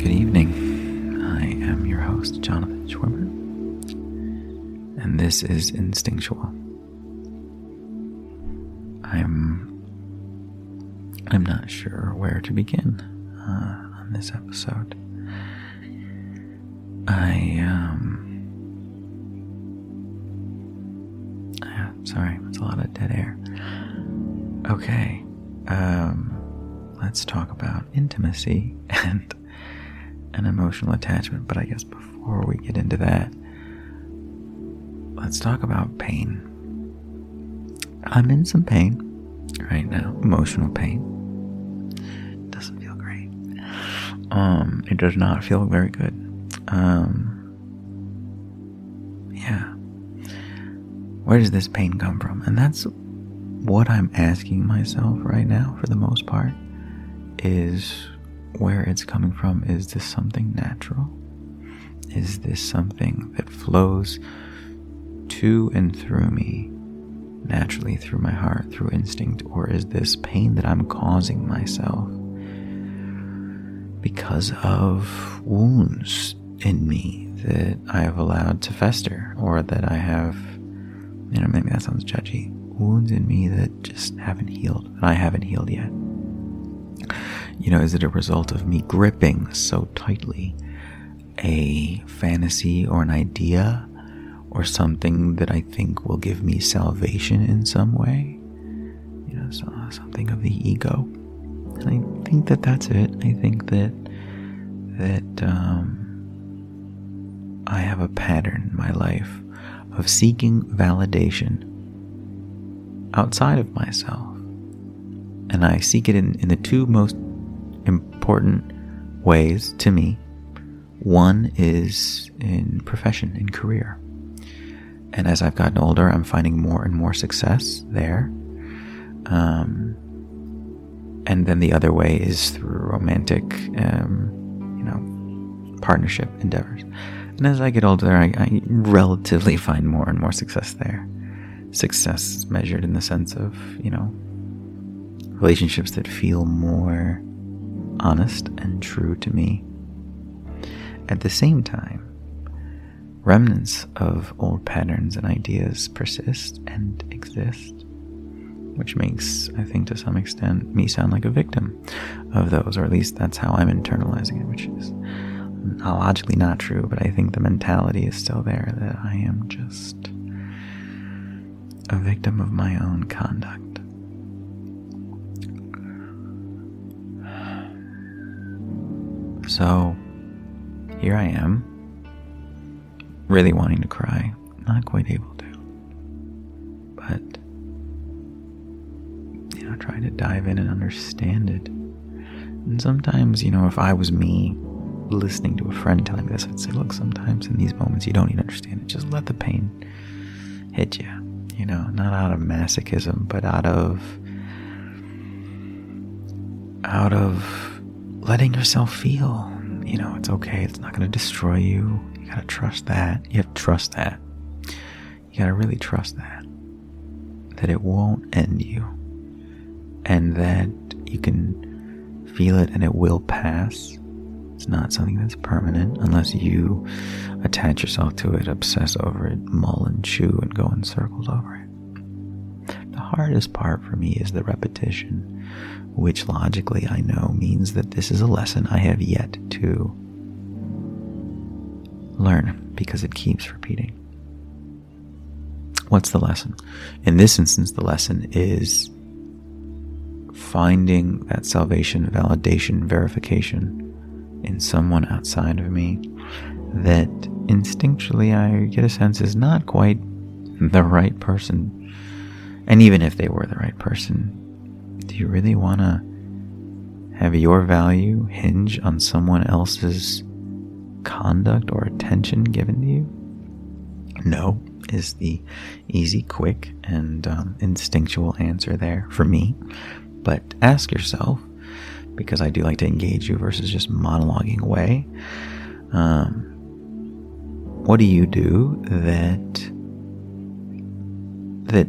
Good evening. I am your host, Jonathan Schwimmer, and this is Instinctual. I'm I'm not sure where to begin uh, on this episode. I um. Yeah, sorry, it's a lot of dead air. Okay, um, let's talk about intimacy emotional attachment. But I guess before we get into that, let's talk about pain. I'm in some pain right now, emotional pain. Doesn't feel great. Um, it does not feel very good. Um, yeah. Where does this pain come from? And that's what I'm asking myself right now, for the most part, is where it's coming from. Is this something natural? Is this something that flows to and through me naturally through my heart, through instinct? Or is this pain that I'm causing myself because of wounds in me that I have allowed to fester or that I have, you know, maybe that sounds judgy, wounds in me that just haven't healed, that I haven't healed yet? You know, is it a result of me gripping so tightly a fantasy or an idea or something that I think will give me salvation in some way? You know, so, something of the ego. And I think that that's it. I think that that um, I have a pattern in my life of seeking validation outside of myself. And I seek it in, in the two most important ways to me. One is in profession, in career. And as I've gotten older, I'm finding more and more success there. Um, and then the other way is through romantic, um, you know, partnership endeavors. And as I get older, I, I relatively find more and more success there. Success measured in the sense of, you know, relationships that feel more honest and true to me. At the same time, remnants of old patterns and ideas persist and exist, which makes, I think, to some extent, me sound like a victim of those, or at least that's how I'm internalizing it, which is logically not true, but I think the mentality is still there that I am just a victim of my own conduct. So here I am, really wanting to cry, not quite able to. But, you know, trying to dive in and understand it. And sometimes, you know, if I was me listening to a friend telling me this, I'd say, look, sometimes in these moments you don't even understand it. Just let the pain hit you. You know, not out of masochism, but out of out of letting yourself feel, you know, it's okay. It's not going to destroy you. You got to trust that. You have to trust that. You got to really trust that. That it won't end you. And that you can feel it and it will pass. It's not something that's permanent unless you attach yourself to it, obsess over it, mull and chew and go in circles over it. Hardest part for me is the repetition which logically I know means that this is a lesson I have yet to learn because it keeps repeating. What's the lesson? In this instance, the lesson is finding that salvation, validation, verification in someone outside of me that instinctually I get a sense is not quite the right person. And even if they were the right person, do you really want to have your value hinge on someone else's conduct or attention given to you? No, is the easy, quick, and um, instinctual answer there for me. But ask yourself, because I do like to engage you versus just monologuing away. Um, what do you do that that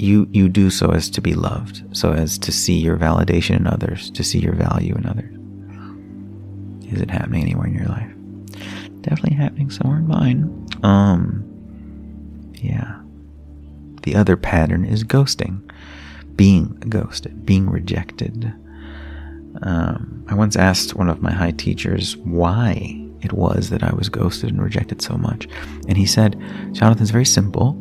you you do so as to be loved, so as to see your validation in others, to see your value in others. Is it happening anywhere in your life? Definitely happening somewhere in mine. Um, yeah. The other pattern is ghosting, being ghosted, being rejected. Um, I once asked one of my high teachers why it was that I was ghosted and rejected so much. And he said, Jonathan's very simple.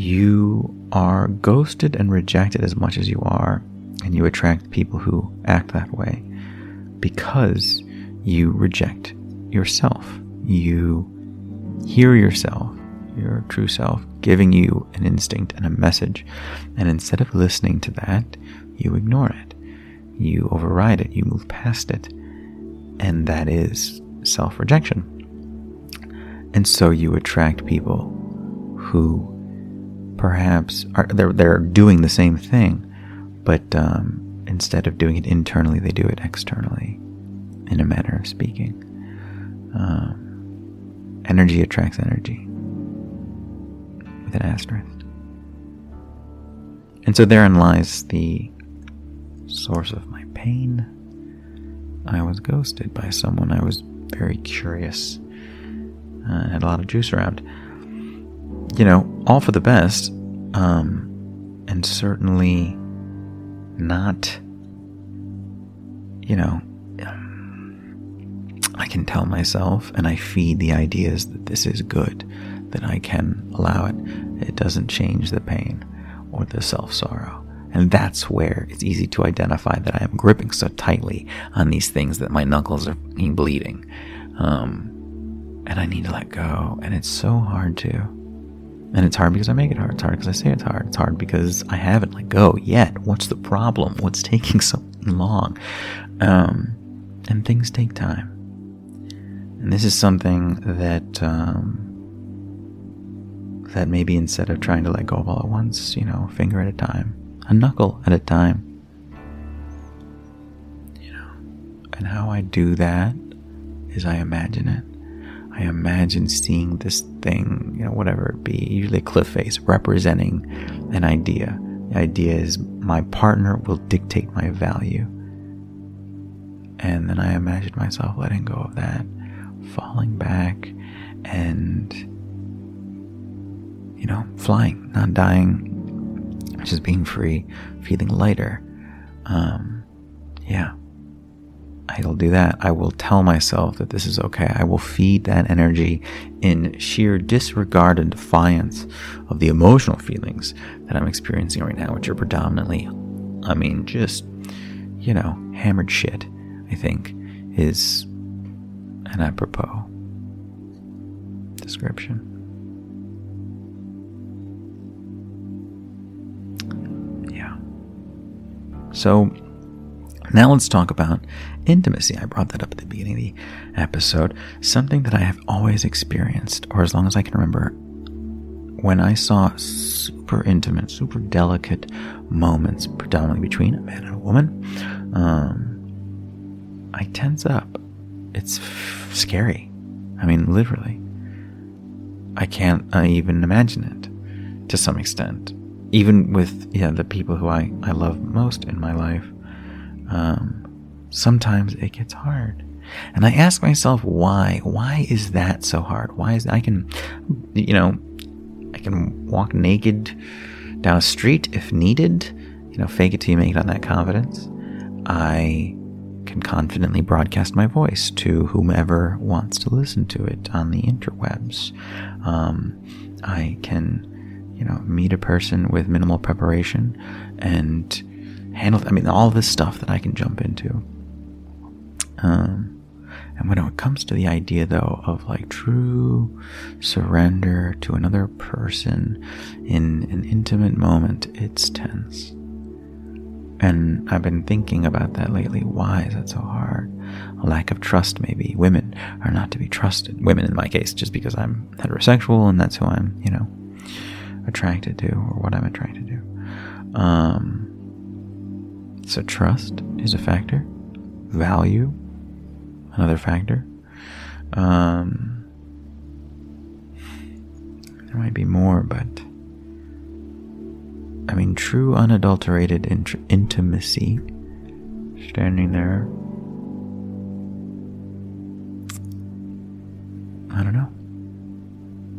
You are ghosted and rejected as much as you are, and you attract people who act that way because you reject yourself. You hear yourself, your true self, giving you an instinct and a message. And instead of listening to that, you ignore it. You override it. You move past it. And that is self rejection. And so you attract people who perhaps are they're, they're doing the same thing, but um, instead of doing it internally, they do it externally, in a manner of speaking. Um, energy attracts energy with an asterisk. And so therein lies the source of my pain. I was ghosted by someone I was very curious, uh, had a lot of juice around. You know, all for the best, um, and certainly not, you know, I can tell myself and I feed the ideas that this is good, that I can allow it. It doesn't change the pain or the self sorrow. And that's where it's easy to identify that I am gripping so tightly on these things that my knuckles are bleeding. Um, and I need to let go. And it's so hard to. And it's hard because I make it hard. It's hard because I say it's hard. It's hard because I haven't let go yet. What's the problem? What's taking so long? Um, and things take time. And this is something that um, that maybe instead of trying to let go of all at once, you know, finger at a time, a knuckle at a time. You know, and how I do that is I imagine it. I imagine seeing this thing, you know, whatever it be, usually a cliff face, representing an idea. The idea is my partner will dictate my value. And then I imagine myself letting go of that, falling back, and, you know, flying, not dying, just being free, feeling lighter. Um, yeah. I'll do that. I will tell myself that this is okay. I will feed that energy in sheer disregard and defiance of the emotional feelings that I'm experiencing right now, which are predominantly, I mean, just, you know, hammered shit, I think, is an apropos description. Yeah. So, now let's talk about intimacy. I brought that up at the beginning of the episode. Something that I have always experienced, or as long as I can remember, when I saw super intimate, super delicate moments, predominantly between a man and a woman, um, I tense up. It's f- scary. I mean, literally. I can't even imagine it to some extent. Even with yeah, the people who I, I love most in my life um, sometimes it gets hard. And I ask myself why? Why is that so hard? Why is I can, you know, I can walk naked down a street if needed. You know, fake it till you make it on that confidence. I can confidently broadcast my voice to whomever wants to listen to it on the interwebs. Um, I can, you know, meet a person with minimal preparation and handle. I mean, all this stuff that I can jump into. Um, and when it comes to the idea, though, of like true surrender to another person in an intimate moment, it's tense. And I've been thinking about that lately. Why is that so hard? A lack of trust, maybe. Women are not to be trusted. Women, in my case, just because I'm heterosexual and that's who I'm, you know, attracted to or what I'm attracted to. Um, so, trust is a factor, value, another factor. Um, there might be more, but I mean, true unadulterated int intimacy. Standing there. I don't know.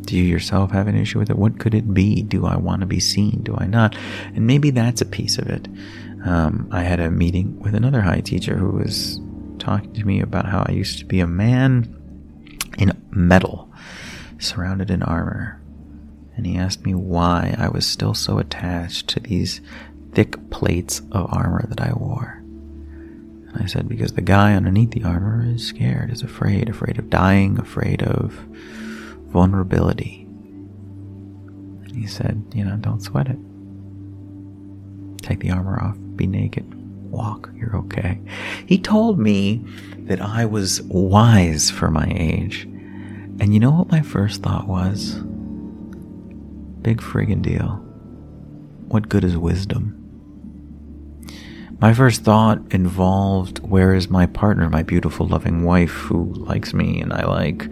Do you yourself have an issue with it? What could it be? Do I want to be seen? Do I not? And maybe that's a piece of it. Um, I had a meeting with another high teacher who was talking to me about how I used to be a man in metal, surrounded in armor. And he asked me why I was still so attached to these thick plates of armor that I wore. And I said, because the guy underneath the armor is scared, is afraid, afraid of dying, afraid of vulnerability. And he said, you know, don't sweat it. Take the armor off, be naked, walk, you're okay. He told me that I was wise for my age. And you know what my first thought was? Big friggin' deal. What good is wisdom? My first thought involved where is my partner, my beautiful, loving wife who likes me and I like,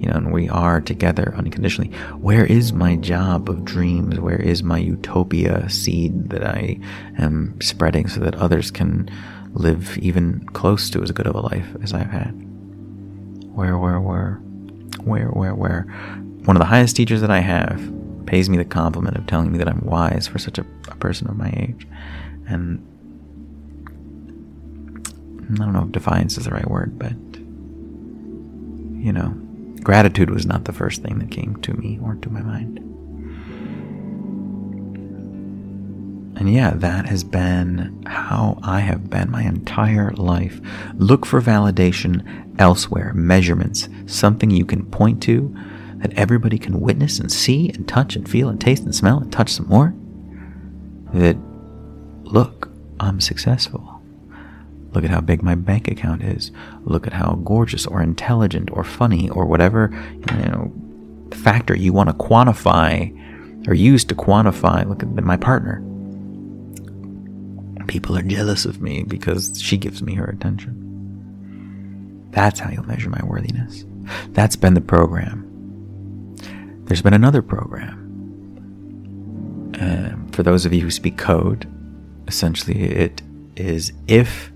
you know, and we are together unconditionally. Where is my job of dreams? Where is my utopia seed that I am spreading so that others can live even close to as good of a life as I've had? Where, where, where, where, where, where? One of the highest teachers that I have pays me the compliment of telling me that I'm wise for such a, a person of my age. And I don't know if defiance is the right word, but you know, gratitude was not the first thing that came to me or to my mind. And yeah, that has been how I have been my entire life. Look for validation elsewhere, measurements, something you can point to that everybody can witness and see and touch and feel and taste and smell and touch some more. That, look, I'm successful. Look at how big my bank account is. Look at how gorgeous or intelligent or funny or whatever you know factor you want to quantify or use to quantify. Look at my partner. People are jealous of me because she gives me her attention. That's how you'll measure my worthiness. That's been the program. There's been another program. Uh, for those of you who speak code, essentially it is if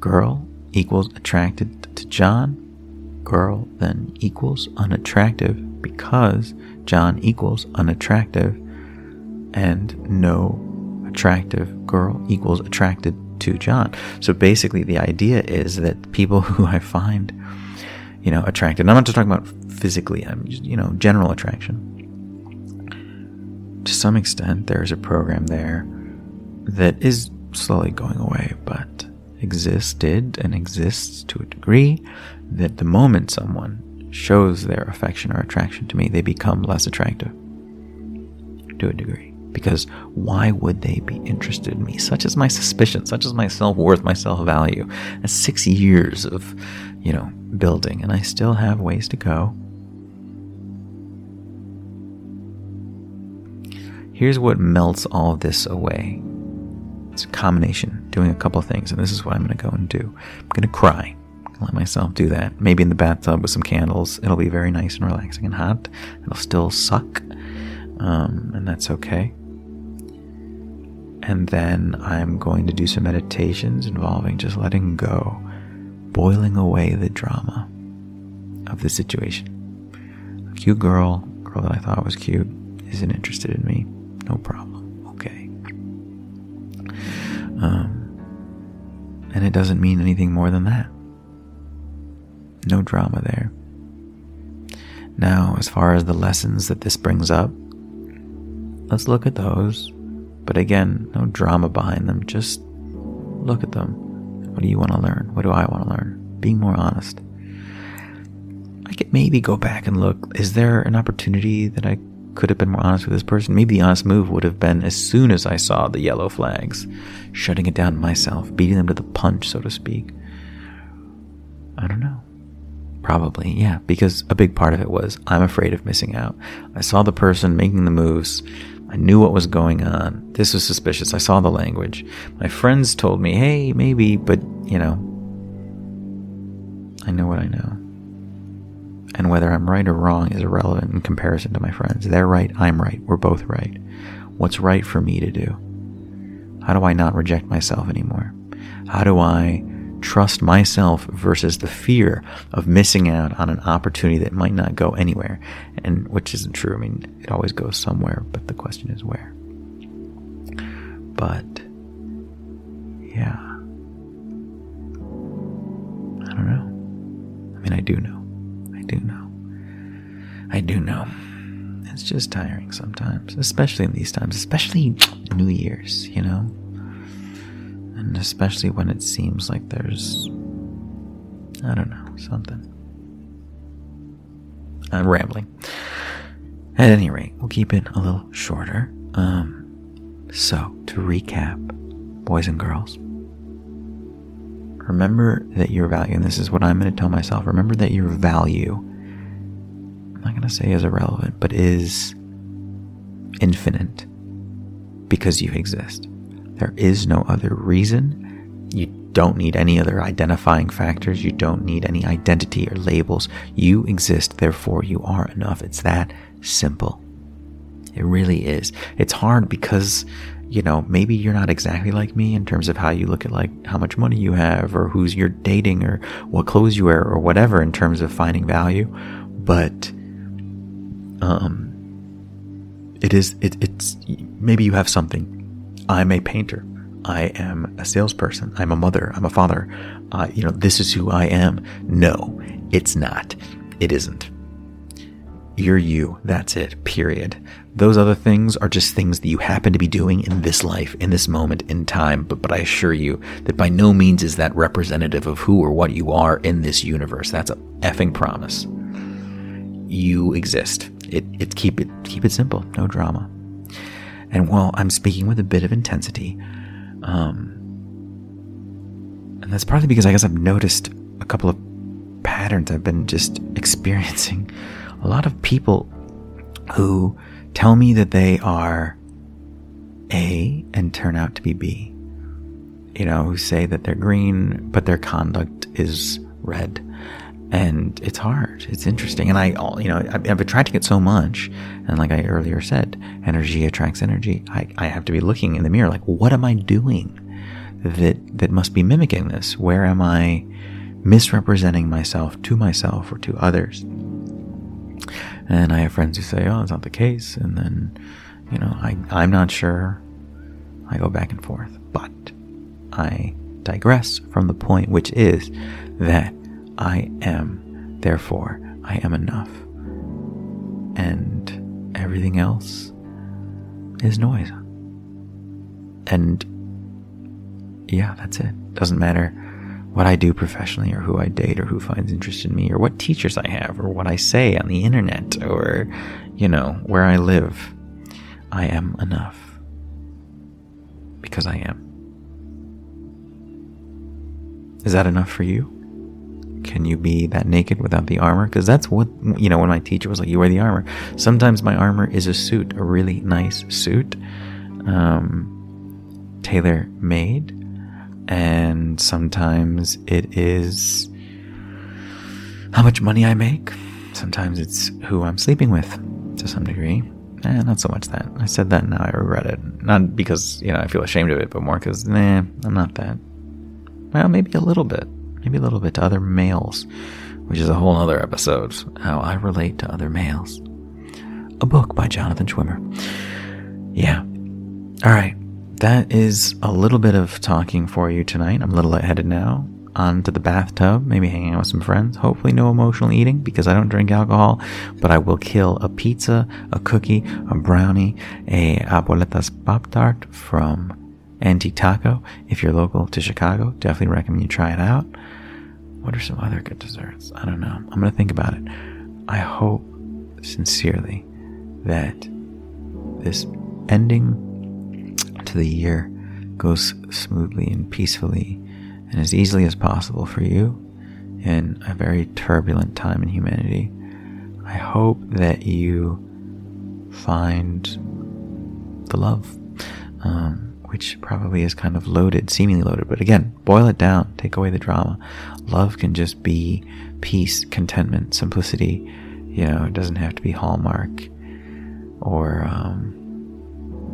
girl equals attracted to John, girl then equals unattractive because John equals unattractive, and no attractive girl equals attracted to John. So basically, the idea is that people who I find, you know, attracted, I'm not just talking about physically, I'm just, you know, general attraction. To some extent, there's a program there that is slowly going away, but existed and exists to a degree that the moment someone shows their affection or attraction to me, they become less attractive to a degree. Because why would they be interested in me? Such is my suspicion, such is my self worth, my self value. That's six years of, you know, building, and I still have ways to go. Here's what melts all this away it's a combination, doing a couple things, and this is what I'm going to go and do. I'm going to cry. Let myself do that. Maybe in the bathtub with some candles. It'll be very nice and relaxing and hot. It'll still suck, um, and that's okay. And then I'm going to do some meditations involving just letting go, boiling away the drama of the situation. A cute girl, girl that I thought was cute, isn't interested in me. No problem. Um, and it doesn't mean anything more than that. No drama there. Now, as far as the lessons that this brings up, let's look at those. But again, no drama behind them. Just look at them. What do you want to learn? What do I want to learn? Being more honest. I could maybe go back and look. Is there an opportunity that I could have been more honest with this person. Maybe the honest move would have been as soon as I saw the yellow flags, shutting it down myself, beating them to the punch, so to speak. I don't know. Probably, yeah, because a big part of it was I'm afraid of missing out. I saw the person making the moves. I knew what was going on. This was suspicious. I saw the language. My friends told me, hey, maybe, but, you know, I know what I know and whether I'm right or wrong is irrelevant in comparison to my friends. They're right, I'm right, we're both right. What's right for me to do? How do I not reject myself anymore? How do I trust myself versus the fear of missing out on an opportunity that might not go anywhere. And which isn't true. I mean, it always goes somewhere, but the question is where. But, yeah. I don't know. I mean, I do know. I do know. I do know. It's just tiring sometimes, especially in these times, especially New Year's, you know? And especially when it seems like there's, I don't know, something. I'm rambling. At any rate, we'll keep it a little shorter. Um, so, to recap, boys and girls, remember that your value, and this is what I'm going to tell myself remember that your value, I'm not going to say is irrelevant, but is infinite because you exist. There is no other reason. You don't need any other identifying factors. You don't need any identity or labels. You exist, therefore you are enough. It's that simple. It really is. It's hard because, you know, maybe you're not exactly like me in terms of how you look at like how much money you have or who's you're dating or what clothes you wear or whatever in terms of finding value. But, um, it is, it, it's, maybe you have something I'm a painter. I am a salesperson. I'm a mother. I'm a father. Uh, you know, this is who I am. No, it's not. It isn't. You're you. That's it. Period. Those other things are just things that you happen to be doing in this life, in this moment in time. But, but I assure you that by no means is that representative of who or what you are in this universe. That's a effing promise. You exist. It, it keep it, keep it simple. No drama. And while I'm speaking with a bit of intensity, um, and that's partly because I guess I've noticed a couple of patterns I've been just experiencing. A lot of people who tell me that they are A and turn out to be B. You know, who say that they're green, but their conduct is red and it's hard. It's interesting, and I, you know, I've attracting it so much, and like I earlier said, energy attracts energy. I, I have to be looking in the mirror, like, what am I doing that that must be mimicking this? Where am I misrepresenting myself to myself or to others? And I have friends who say, "Oh, it's not the case," and then, you know, I I'm not sure. I go back and forth, but I digress from the point, which is that I am, therefore I am enough. And everything else is noise. And yeah, that's it. Doesn't matter what I do professionally or who I date or who finds interest in me or what teachers I have or what I say on the internet or, you know, where I live. I am enough. Because I am. Is that enough for you? can you be that naked without the armor? Because that's what, you know, when my teacher was like, you wear the armor. Sometimes my armor is a suit, a really nice suit, um, tailor made. And sometimes it is how much money I make. Sometimes it's who I'm sleeping with to some degree. Eh, not so much that. I said that now I regret it. Not because, you know, I feel ashamed of it, but more because, nah, I'm not that. Well, maybe a little bit maybe a little bit to other males, which is a whole other episode. How I relate to other males. A book by Jonathan Schwimmer. Yeah. All right. That is a little bit of talking for you tonight. I'm a little lightheaded now. On to the bathtub, maybe hanging out with some friends. Hopefully, no emotional eating because I don't drink alcohol, but I will kill a pizza, a cookie, a brownie, a abuelita's pop tart from Antique Taco. If you're local to Chicago, definitely recommend you try it out. What are some other good desserts? I don't know. I'm to think about it. I hope sincerely that this ending to the year goes smoothly and peacefully and as easily as possible for you in a very turbulent time in humanity. I hope that you find the love. Um, which probably is kind of loaded, seemingly loaded. But again, boil it down, take away the drama. Love can just be peace, contentment, simplicity. You know, it doesn't have to be Hallmark or, um,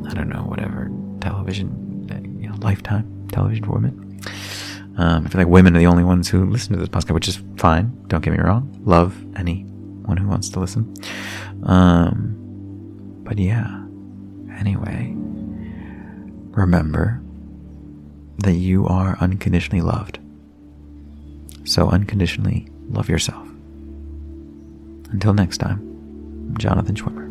I don't know, whatever, television, you know, lifetime television for women. Um, I feel like women are the only ones who listen to this podcast, which is fine. Don't get me wrong. Love anyone who wants to listen. Um, but yeah. Anyway, remember that you are unconditionally loved. So unconditionally love yourself. Until next time, I'm Jonathan Schwimmer.